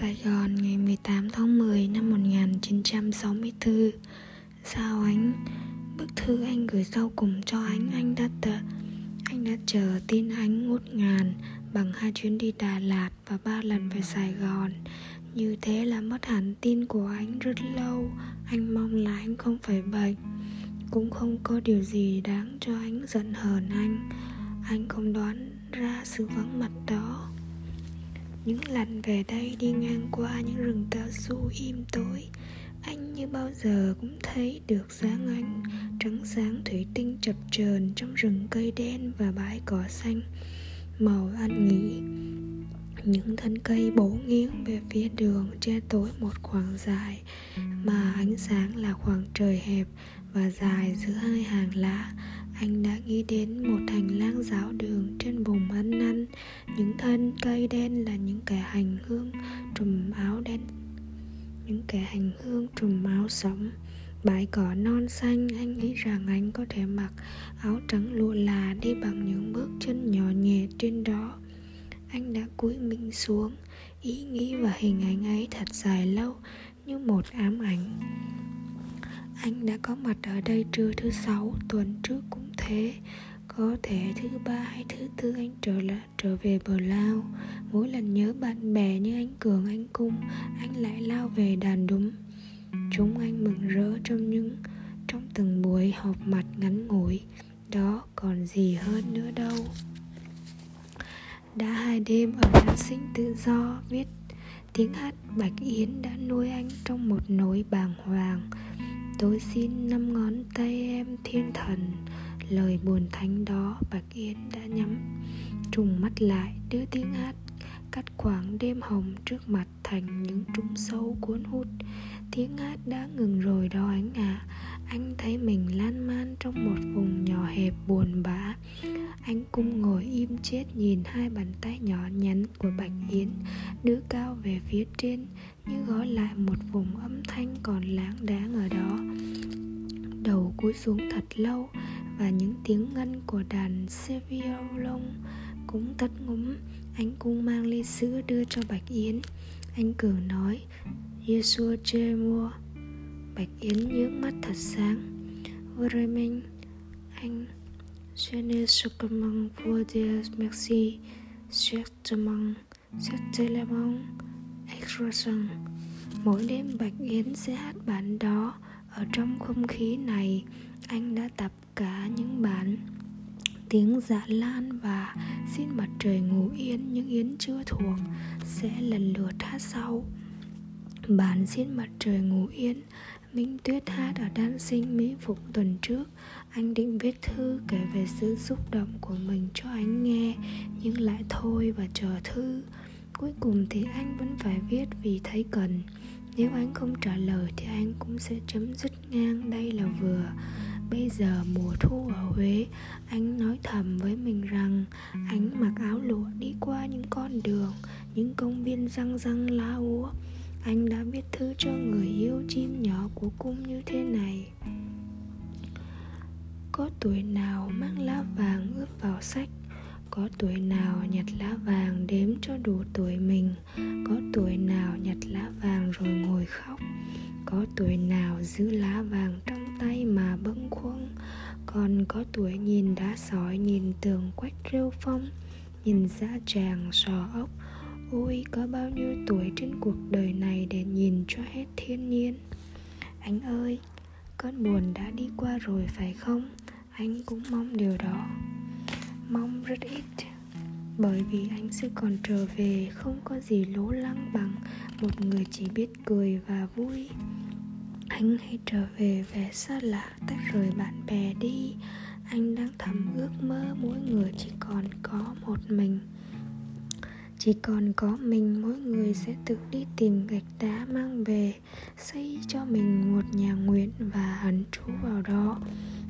Sài Gòn, ngày 18 tháng 10 năm 1964 Sao anh? Bức thư anh gửi sau cùng cho anh Anh đã tờ, Anh đã chờ tin anh ngút ngàn Bằng hai chuyến đi Đà Lạt và ba lần về Sài Gòn. Như thế là mất hẳn tin của anh rất lâu. Anh mong là anh không phải bệnh. Cũng không có điều gì đáng cho anh giận hờn anh. Anh không đoán ra sự vắng mặt đó những lần về đây đi ngang qua những rừng cao su im tối, Anh như bao giờ cũng thấy được dáng anh Trắng sáng thủy tinh chập chờn trong rừng cây đen và bãi cỏ xanh, Màu anh nghỉ những thân cây bổ nghiêng về phía đường che tối một khoảng dài, mà ánh sáng là khoảng trời hẹp và dài giữa hai hàng lá anh đã nghĩ đến một hành lang giáo đường trên vùng ăn năn những thân cây đen là những kẻ hành hương trùm áo đen, những kẻ hành hương trùm áo sống bãi cỏ non xanh, anh nghĩ rằng anh có thể mặc áo trắng lụa là đi bằng những bước chân nhỏ nhẹ trên đó. Anh đã cúi mình xuống, ý nghĩ và hình ảnh ấy thật dài lâu, như một ám ảnh. Anh đã có mặt ở đây trưa thứ sáu, tuần trước cũng thế. Có thể thứ ba hay thứ tư anh trở lại, trở về bờ lao. Mỗi lần nhớ bạn bè như anh cường, anh cung, anh lại lao về đàn đúng chúng anh mừng rỡ trong những, trong từng buổi họp mặt ngắn ngủi. Đó còn gì hơn nữa đâu. Đã hai đêm ở Giáng sinh tự do, viết tiếng hát Bạch Yến đã nuôi anh trong một nỗi bàng hoàng. Tôi xin năm ngón tay em thiên thần. Lời buồn thánh đó Bạch Yến đã nhắm Trùng mắt lại, đưa tiếng hát Cắt khoảng đêm hồng trước mặt thành những trũng sâu cuốn hút. Tiếng hát đã ngừng rồi đó anh à Anh thấy mình lan man trong một vùng nhỏ hẹp buồn bã. Anh cung ngồi im chết nhìn hai bàn tay nhỏ nhắn của Bạch Yến, Đưa cao về phía trên Như gói lại một vùng âm thanh còn lãng đáng ở đó. Đầu cúi xuống thật lâu và những tiếng ngân của đàn Seviolon cũng tắt ngúm. Anh cung mang ly sữa đưa cho Bạch Yến. Anh cường nói Yeshua chê mua. Bạch Yến nhướng mắt thật sáng. Vremen Anh Je ne supplement pour dire merci Certainement Certainement Extrason Mỗi đêm Bạch Yến sẽ hát bản đó Ở trong không khí này. Anh đã tập cả những bản tiếng dạ lan và xin mặt trời ngủ yên những yến chưa thuộc sẽ lần lượt hát sau. Bản xin mặt trời ngủ yên, Minh Tuyết hát ở đan sinh Mỹ Phục tuần trước. Anh định viết thư kể về sự xúc động của mình cho anh nghe, Nhưng lại thôi và chờ thư. Cuối cùng thì anh vẫn phải viết vì thấy cần. Nếu anh không trả lời thì anh cũng sẽ chấm dứt ngang, đây là vừa. Bây giờ mùa thu ở Huế, Anh nói thầm với mình rằng Anh mặc áo lụa đi qua những con đường, Những công viên răng răng lá úa. Anh đã viết thư cho người yêu chim nhỏ của cung như thế này. Có tuổi nào mang lá vàng ướp vào sách? Có tuổi nào nhặt lá vàng đếm cho đủ tuổi mình? Có tuổi nào nhặt lá vàng rồi ngồi khóc? Có tuổi nào giữ lá vàng trong tay mà bâng khuâng. Còn có tuổi nhìn đá sỏi nhìn tường quách rêu phong nhìn da tràng sò ốc. Ôi có bao nhiêu tuổi trên cuộc đời này để nhìn cho hết thiên nhiên. Anh ơi, cơn buồn đã đi qua rồi phải không? Anh cũng mong điều đó. Mong rất ít Bởi vì anh sẽ còn trở về không có gì lố lăng bằng. Một người chỉ biết cười và vui. Anh hãy trở về về xa lạ tách rời bạn bè đi. Anh đang thầm ước mơ mỗi người chỉ còn có một mình. Chỉ còn có mình, mỗi người sẽ tự đi tìm gạch đá mang về, xây cho mình một nhà nguyện và ẩn trú vào đó.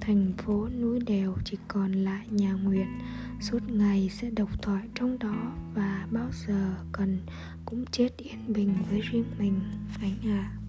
Thành phố núi đèo chỉ còn lại nhà nguyện, suốt ngày sẽ độc thoại trong đó và bao giờ cần cũng chết yên bình với riêng mình. Anh ạ. à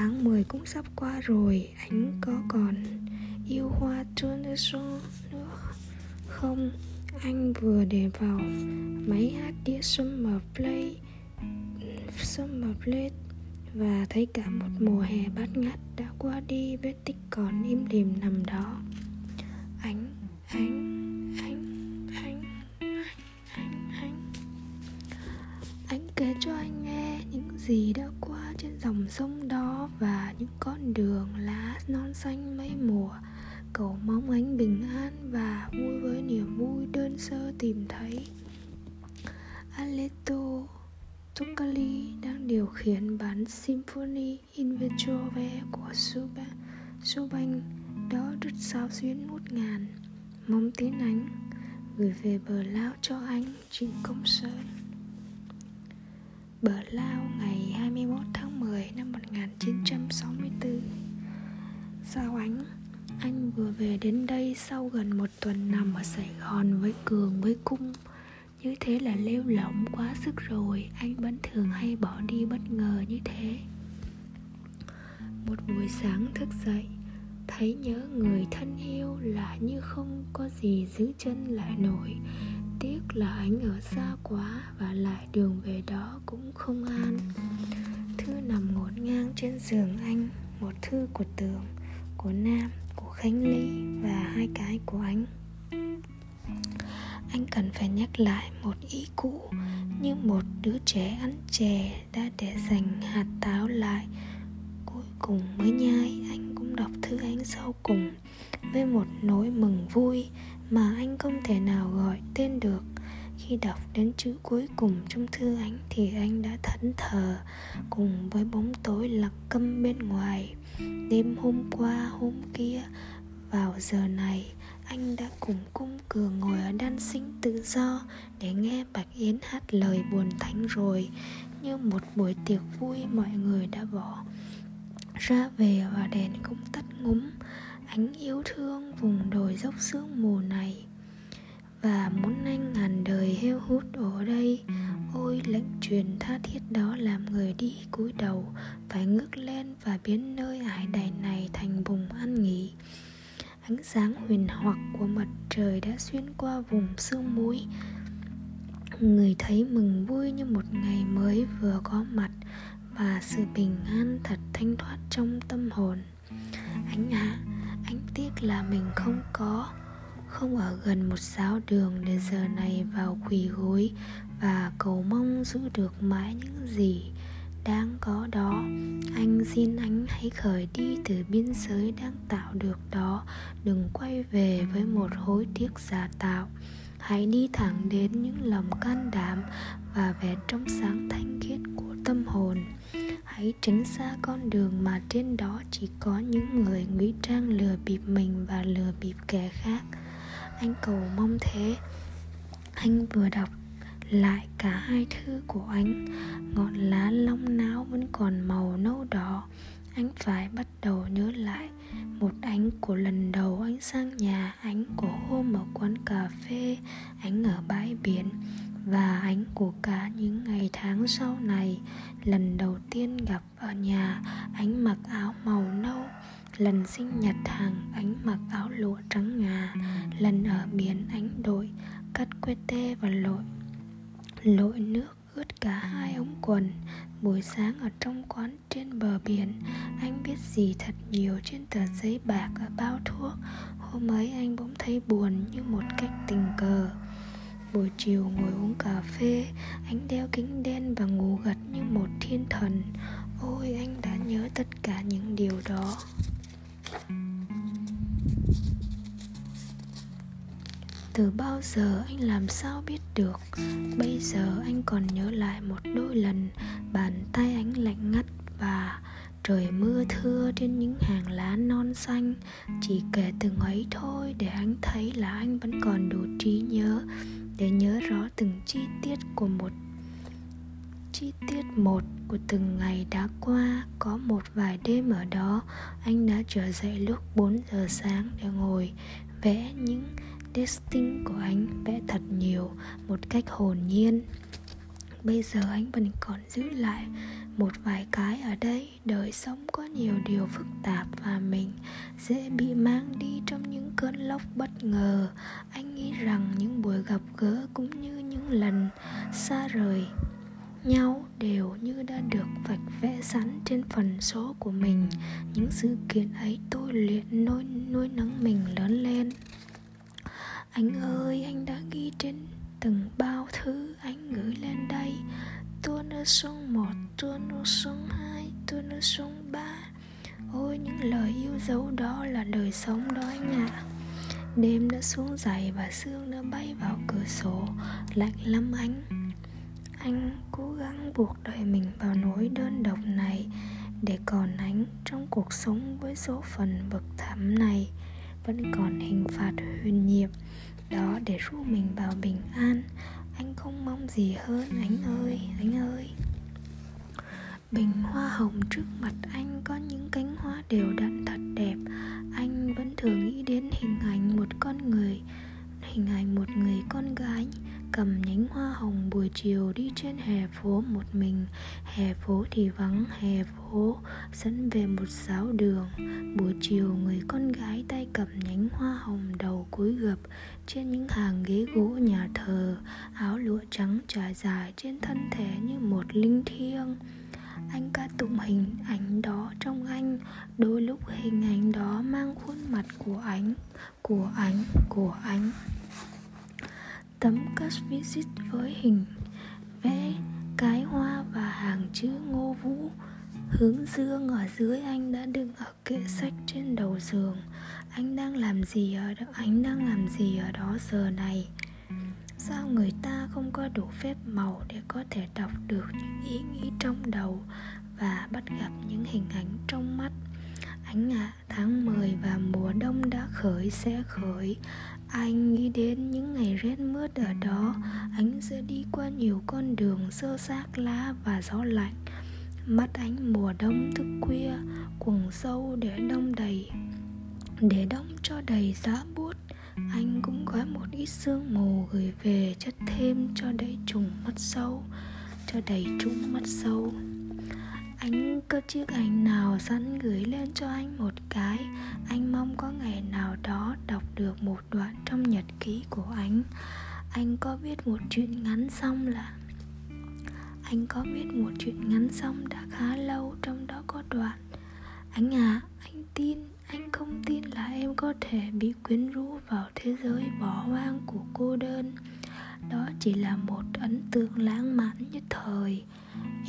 tháng 10 cũng sắp qua rồi, anh có còn yêu hoa trơn nữa không? Anh vừa để vào máy hát đĩa Summer Play summer play và thấy cả một mùa hè bát ngát đã qua đi, vết tích còn im lìm nằm đó. Ánh ánh ánh ánh ánh ánh anh kể cho anh nghe những gì đã trên dòng sông đó và những con đường lá non xanh mây mùa. Cầu mong anh bình an và vui với niềm vui đơn sơ tìm thấy. Aleto Tokali đang điều khiển bản Symphony in Vetrove của Chopin. Chopin đó rất sao xuyến ngút ngàn. Mong tiếng ánh gửi về bờ lao cho anh Trịnh Công Sơn. Bờ Lao ngày 21 tháng 10 năm 1964 Sao ánh? Anh vừa về đến đây sau gần một tuần nằm ở Sài Gòn với Cường, với Cung. Như thế là lêu lỏng quá sức rồi, Anh vẫn thường hay bỏ đi bất ngờ như thế. Một buổi sáng thức dậy, Thấy nhớ người thân yêu là như không có gì giữ chân lại nổi. Tiếc là anh ở xa quá và lại đường về đó cũng không an thư nằm ngổn ngang trên giường anh, một thư của tường, của nam, của khánh ly và hai cái của anh. Anh cần phải nhắc lại một ý cũ như một đứa trẻ ăn chè đã để dành hạt táo lại. Cuối cùng mới nhai, anh cũng đọc thư anh sau cùng với một nỗi mừng vui mà anh không thể nào gọi tên được khi đọc đến chữ cuối cùng trong thư anh thì anh đã thẫn thờ cùng với bóng tối lặc câm bên ngoài. Đêm hôm qua, hôm kia, vào giờ này, anh đã cùng cung cửa ngồi ở đan sinh tự do để nghe bạch yến hát lời buồn thánh rồi. Như một buổi tiệc vui, mọi người đã bỏ ra về và đèn cũng tắt ngúm. Ánh yêu thương vùng đồi dốc sương mù này và muốn anh ngàn đời heo hút ở đây. Ôi lệnh truyền tha thiết đó làm người đi cúi đầu phải ngước lên và biến nơi ải đầy này thành vùng an nghỉ. Ánh sáng huyền hoặc của mặt trời đã xuyên qua vùng sương muối. Người thấy mừng vui như một ngày mới vừa có mặt và sự bình an thật thanh thoát trong tâm hồn. Anh ạ à, anh tiếc là mình không có không ở gần một giáo đường để giờ này vào quỳ gối và cầu mong giữ được mãi những gì đang có đó. Anh xin anh hãy khởi đi từ biên giới đang tạo được đó. Đừng quay về với một hối tiếc giả tạo. Hãy đi thẳng đến những lòng can đảm và vẻ trong sáng thanh khiết của tâm hồn. Hãy tránh xa con đường mà trên đó chỉ có những người ngụy trang lừa bịp mình và lừa bịp kẻ khác anh cầu mong thế. Anh vừa đọc lại cả hai thư của anh. Ngọn lá long não vẫn còn màu nâu đỏ. Anh phải bắt đầu nhớ lại một ánh của lần đầu anh sang nhà, ánh của hôm ở quán cà phê, ánh ở bãi biển và ánh của cả những ngày tháng sau này. Lần đầu tiên gặp ở nhà, ánh mặc áo màu nâu lần sinh nhật hàng ánh mặc áo lụa trắng ngà, lần ở biển ánh đội, cắt quê tê và lội. Lội nước ướt cả hai ống quần. Buổi sáng ở trong quán trên bờ biển, anh biết gì thật nhiều trên tờ giấy bạc ở bao thuốc. Hôm ấy anh bỗng thấy buồn như một cách tình cờ. Buổi chiều ngồi uống cà phê, anh đeo kính đen và ngủ gật như một thiên thần. Ôi, anh đã nhớ tất cả những điều đó từ bao giờ anh làm sao biết được? Bây giờ anh còn nhớ lại một đôi lần, bàn tay anh lạnh ngắt và trời mưa thưa trên những hàng lá non xanh. Chỉ kể từng ấy thôi để anh thấy là anh vẫn còn đủ trí nhớ, để nhớ rõ từng chi tiết của một chi tiết một của từng ngày đã qua. Có một vài đêm ở đó, anh đã trở dậy lúc 4 giờ sáng để ngồi, vẽ những testing của anh, vẽ thật nhiều, một cách hồn nhiên. Bây giờ anh vẫn còn giữ lại một vài cái ở đây. Đời sống có nhiều điều phức tạp và mình dễ bị mang đi trong những cơn lốc bất ngờ. Anh nghĩ rằng những buổi gặp gỡ cũng như những lần xa rời nhau đều như đã được vạch vẽ sẵn trên phần số của mình. Những sự kiện ấy tôi luyện nuôi nuôi nấng mình lớn lên. Anh ơi, anh đã ghi trên từng bao thứ anh gửi lên đây. Tôi ở sông một tôi ở sông hai tôi ở sông ba. Ôi, những lời yêu dấu đó là đời sống đó anh ạ. À. đêm đã xuống dày và sương đã bay vào cửa sổ, lạnh lắm anh anh cố gắng buộc đời mình vào nỗi đơn độc này để còn ánh trong cuộc sống với số phận vực thẳm này. Vẫn còn hình phạt huyền nhiệm, đó để ru mình vào bình an. Anh không mong gì hơn, anh ơi anh ơi. Bình hoa hồng trước mặt anh có những cánh hoa đều đặn thật đẹp. Anh vẫn thường nghĩ đến hình ảnh một con người, hình ảnh một người con gái cầm nhánh hoa hồng buổi chiều đi trên hè phố một mình. Hè phố thì vắng, hè phố dẫn về một giáo đường. Buổi chiều, người con gái tay cầm nhánh hoa hồng đầu cúi gập trên những hàng ghế gỗ nhà thờ. Áo lụa trắng trải dài trên thân thể như một linh thiêng. Anh ca tụng hình ảnh đó trong anh. Đôi lúc hình ảnh đó mang khuôn mặt của anh của anh của anh tấm cash visit với hình vẽ cái hoa và hàng chữ ngô vũ. Hướng dương ở dưới, anh đã đựng ở kệ sách trên đầu giường. Anh đang làm gì ở đó anh đang làm gì ở đó giờ này? Sao người ta không có đủ phép màu để có thể đọc được những ý nghĩ trong đầu và bắt gặp những hình ảnh trong mắt? Anh ạ à, tháng 10 và mùa đông đã khởi sẽ khởi. Anh nghĩ đến những ngày rét mướt ở đó. Anh sẽ đi qua nhiều con đường sơ xác lá và gió lạnh. Mắt anh mùa đông thức khuya cuồng sâu để đông đầy Để đông cho đầy giá bút. Anh cũng gói một ít sương mù gửi về chất thêm cho đầy trùng mắt sâu Cho đầy trùng mắt sâu anh có chiếc ảnh nào sẵn gửi lên cho anh một cái? Anh mong có ngày nào đó đọc được một đoạn trong nhật ký của anh. Anh có viết một chuyện ngắn xong là anh có viết một chuyện ngắn xong đã khá lâu trong đó có đoạn. Anh à anh tin, anh không tin là em có thể bị quyến rũ vào thế giới bỏ hoang của cô đơn. Đó chỉ là một ấn tượng lãng mạn nhất thời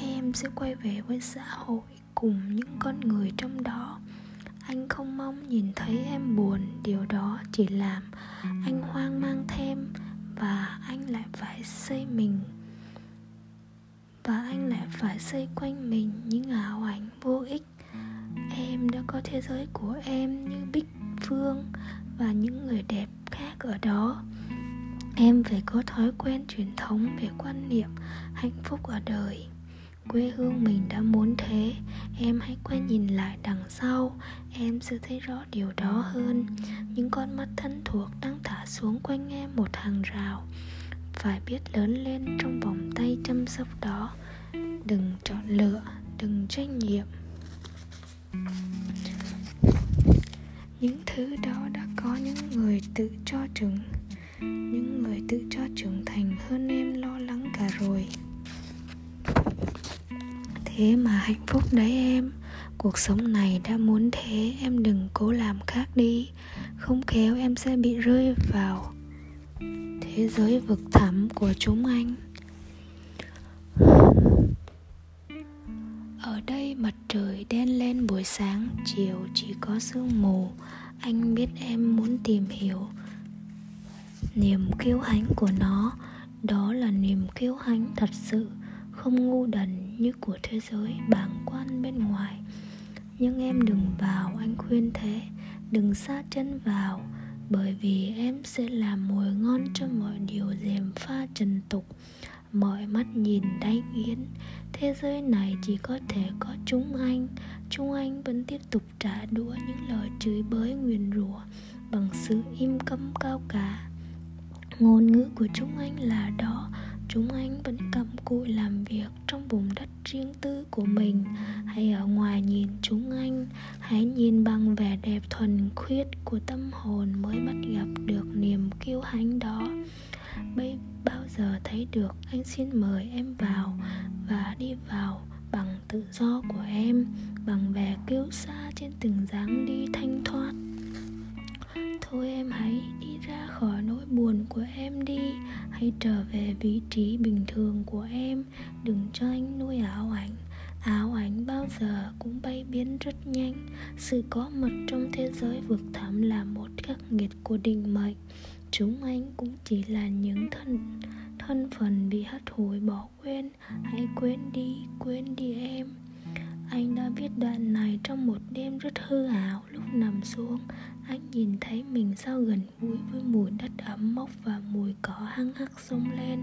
em sẽ quay về với xã hội cùng những con người trong đó. Anh không mong nhìn thấy em buồn, điều đó chỉ làm anh hoang mang thêm và anh lại phải xây mình. Và anh lại phải xây quanh mình những ảo ảnh vô ích. Em đã có thế giới của em như bích phương và những người đẹp khác ở đó em phải có thói quen truyền thống về quan niệm hạnh phúc ở đời. Quê hương mình đã muốn thế. Em hãy quay nhìn lại đằng sau. Em sẽ thấy rõ điều đó hơn. Những con mắt thân thuộc đang thả xuống quanh em một hàng rào. Phải biết lớn lên trong vòng tay chăm sóc đó. Đừng chọn lựa, đừng trách nhiệm. Những thứ đó đã có những người tự cho trưởng những người tự cho trưởng thành hơn em lo lắng cả rồi. Thế mà hạnh phúc đấy em. Cuộc sống này đã muốn thế, em đừng cố làm khác đi. Không khéo em sẽ bị rơi vào thế giới vực thẳm của chúng anh. Ở đây mặt trời đen lên buổi sáng, chiều chỉ có sương mù. Anh biết em muốn tìm hiểu niềm kiêu hãnh của nó, đó là niềm kiêu hãnh thật sự, không ngu đần như của thế giới bàng quan bên ngoài. Nhưng em đừng vào, anh khuyên thế. Đừng xa chân vào, bởi vì em sẽ làm mồi ngon cho mọi điều dèm pha trần tục. Mọi mắt nhìn đáy yến thế giới này chỉ có thể có chúng anh. Chúng anh vẫn tiếp tục trả đũa những lời chửi bới nguyền rủa bằng sự im câm cao cả ngôn ngữ của chúng anh là đó. Chúng anh vẫn cặm cụi làm việc trong vùng đất riêng tư của mình. Hay ở ngoài nhìn chúng anh. Hãy nhìn bằng vẻ đẹp thuần khiết của tâm hồn mới bắt gặp được niềm kiêu hãnh đó. Bây, bao giờ thấy được anh xin mời em vào và đi vào bằng tự do của em, bằng vẻ kêu xa trên từng dáng đi thanh thoát thôi em hãy đi ra khỏi nỗi buồn của em đi. Hãy trở về vị trí bình thường của em. Đừng cho anh nuôi ảo ảnh. Áo ảnh bao giờ cũng bay biến rất nhanh. Sự có mặt trong thế giới vực thẳm là một khắc nghiệt của định mệnh. Chúng anh cũng chỉ là những thân thân phần bị hắt hủi, bỏ quên. Hãy quên đi quên đi em anh đã viết đoạn này trong một đêm rất hư ảo. Lúc nằm xuống, anh nhìn thấy mình sao gần gũi với mùi đất ẩm mốc và mùi cỏ hăng hắc xông lên.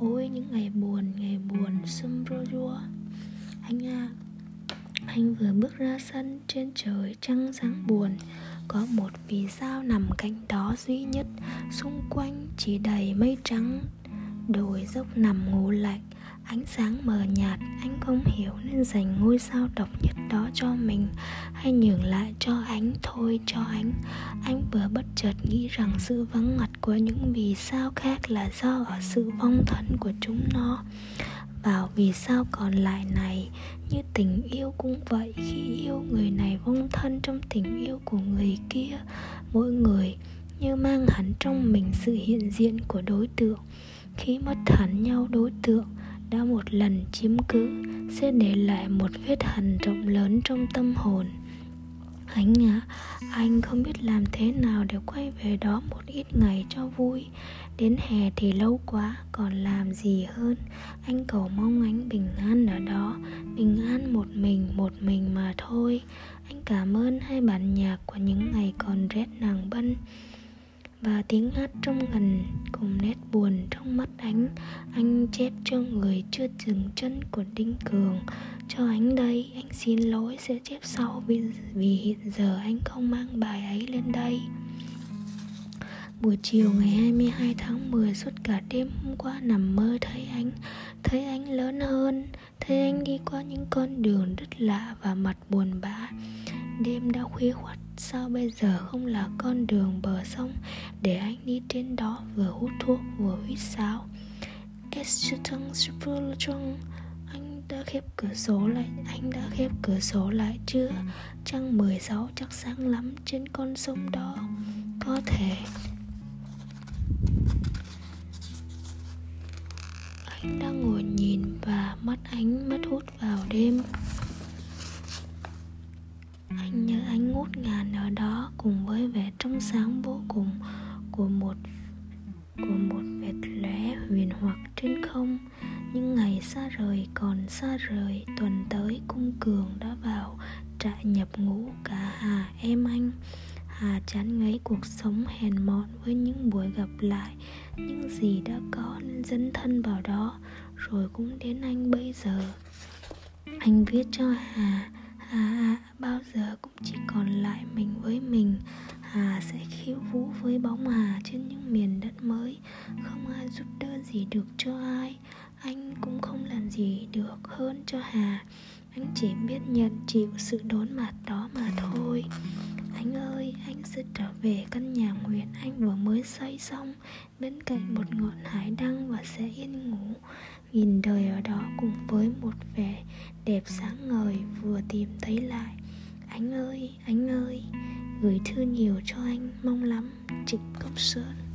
Ôi, những ngày buồn ngày buồn, sum rô rua. Anh à anh vừa bước ra sân trên trời, trăng sáng buồn. Có một vì sao nằm cạnh đó duy nhất, xung quanh chỉ đầy mây trắng. Đồi dốc nằm ngủ lạnh ánh sáng mờ nhạt, anh không hiểu nên dành ngôi sao độc nhất đó cho mình, hay nhường lại cho ánh thôi cho ánh anh vừa bất chợt nghĩ rằng sự vắng mặt của những vì sao khác là do ở sự vong thân của chúng nó. Vào vì sao còn lại này, như tình yêu cũng vậy, khi yêu người này vong thân trong tình yêu của người kia, mỗi người như mang hẳn trong mình sự hiện diện của đối tượng. Khi mất hẳn nhau đối tượng đã một lần chiếm cứ sẽ để lại một vết hằn rộng lớn trong tâm hồn. Anh ạ à, anh không biết làm thế nào để quay về đó một ít ngày cho vui. Đến hè thì lâu quá còn làm gì hơn? Anh cầu mong anh bình an ở đó bình an một mình một mình mà thôi. Anh cảm ơn hai bản nhạc của những ngày còn rét nàng bân và tiếng hát trong ngần cùng nét buồn trong mắt ánh anh chép cho người chưa dừng chân của đinh cường. Cho anh đây anh xin lỗi sẽ chép sau vì, vì hiện giờ anh không mang bài ấy lên đây. Buổi chiều ngày 22 tháng 10 suốt cả đêm hôm qua nằm mơ thấy anh Thấy anh lớn hơn Thấy anh đi qua những con đường rất lạ và mặt buồn bã. Đêm đã khuya khoắt Sao bây giờ không là con đường bờ sông Để anh đi trên đó vừa hút thuốc vừa huýt sáo? Anh đã khép cửa sổ lại, Anh đã khép cửa sổ lại chưa? Trăng 16 chắc sáng lắm trên con sông đó, Có thể. Anh đang ngồi nhìn và mắt anh mất hút vào đêm. Anh nhớ ngút ngàn ở đó cùng với vẻ trong sáng vô cùng của một của một vệt lóe huyền hoặc trên không. Những ngày xa rời còn xa rời, tuần tới cung cường đã vào, trại nhập ngũ cả hà, em anh. Hà chán ngấy cuộc sống hèn mọn với những buổi gặp lại. Những gì đã có nên dấn thân vào đó, rồi cũng đến anh bây giờ. Anh viết cho hà Hà bao giờ cũng chỉ còn lại mình với mình. Hà sẽ khiêu vũ với bóng Hà trên những miền đất mới. Không ai giúp đỡ gì được cho ai. Anh cũng không làm gì được hơn cho Hà. Anh chỉ biết nhận chịu sự đốn mặt đó mà thôi. Anh ơi, anh sẽ trở về căn nhà nguyện anh vừa mới xây xong. Bên cạnh một ngọn hải đăng và sẽ yên ngủ. Nhìn đời ở đó cùng với một vẻ đẹp sáng ngời vừa tìm thấy lại. Anh ơi, anh ơi Gửi thư nhiều cho anh, mong lắm Trịnh Công Sơn.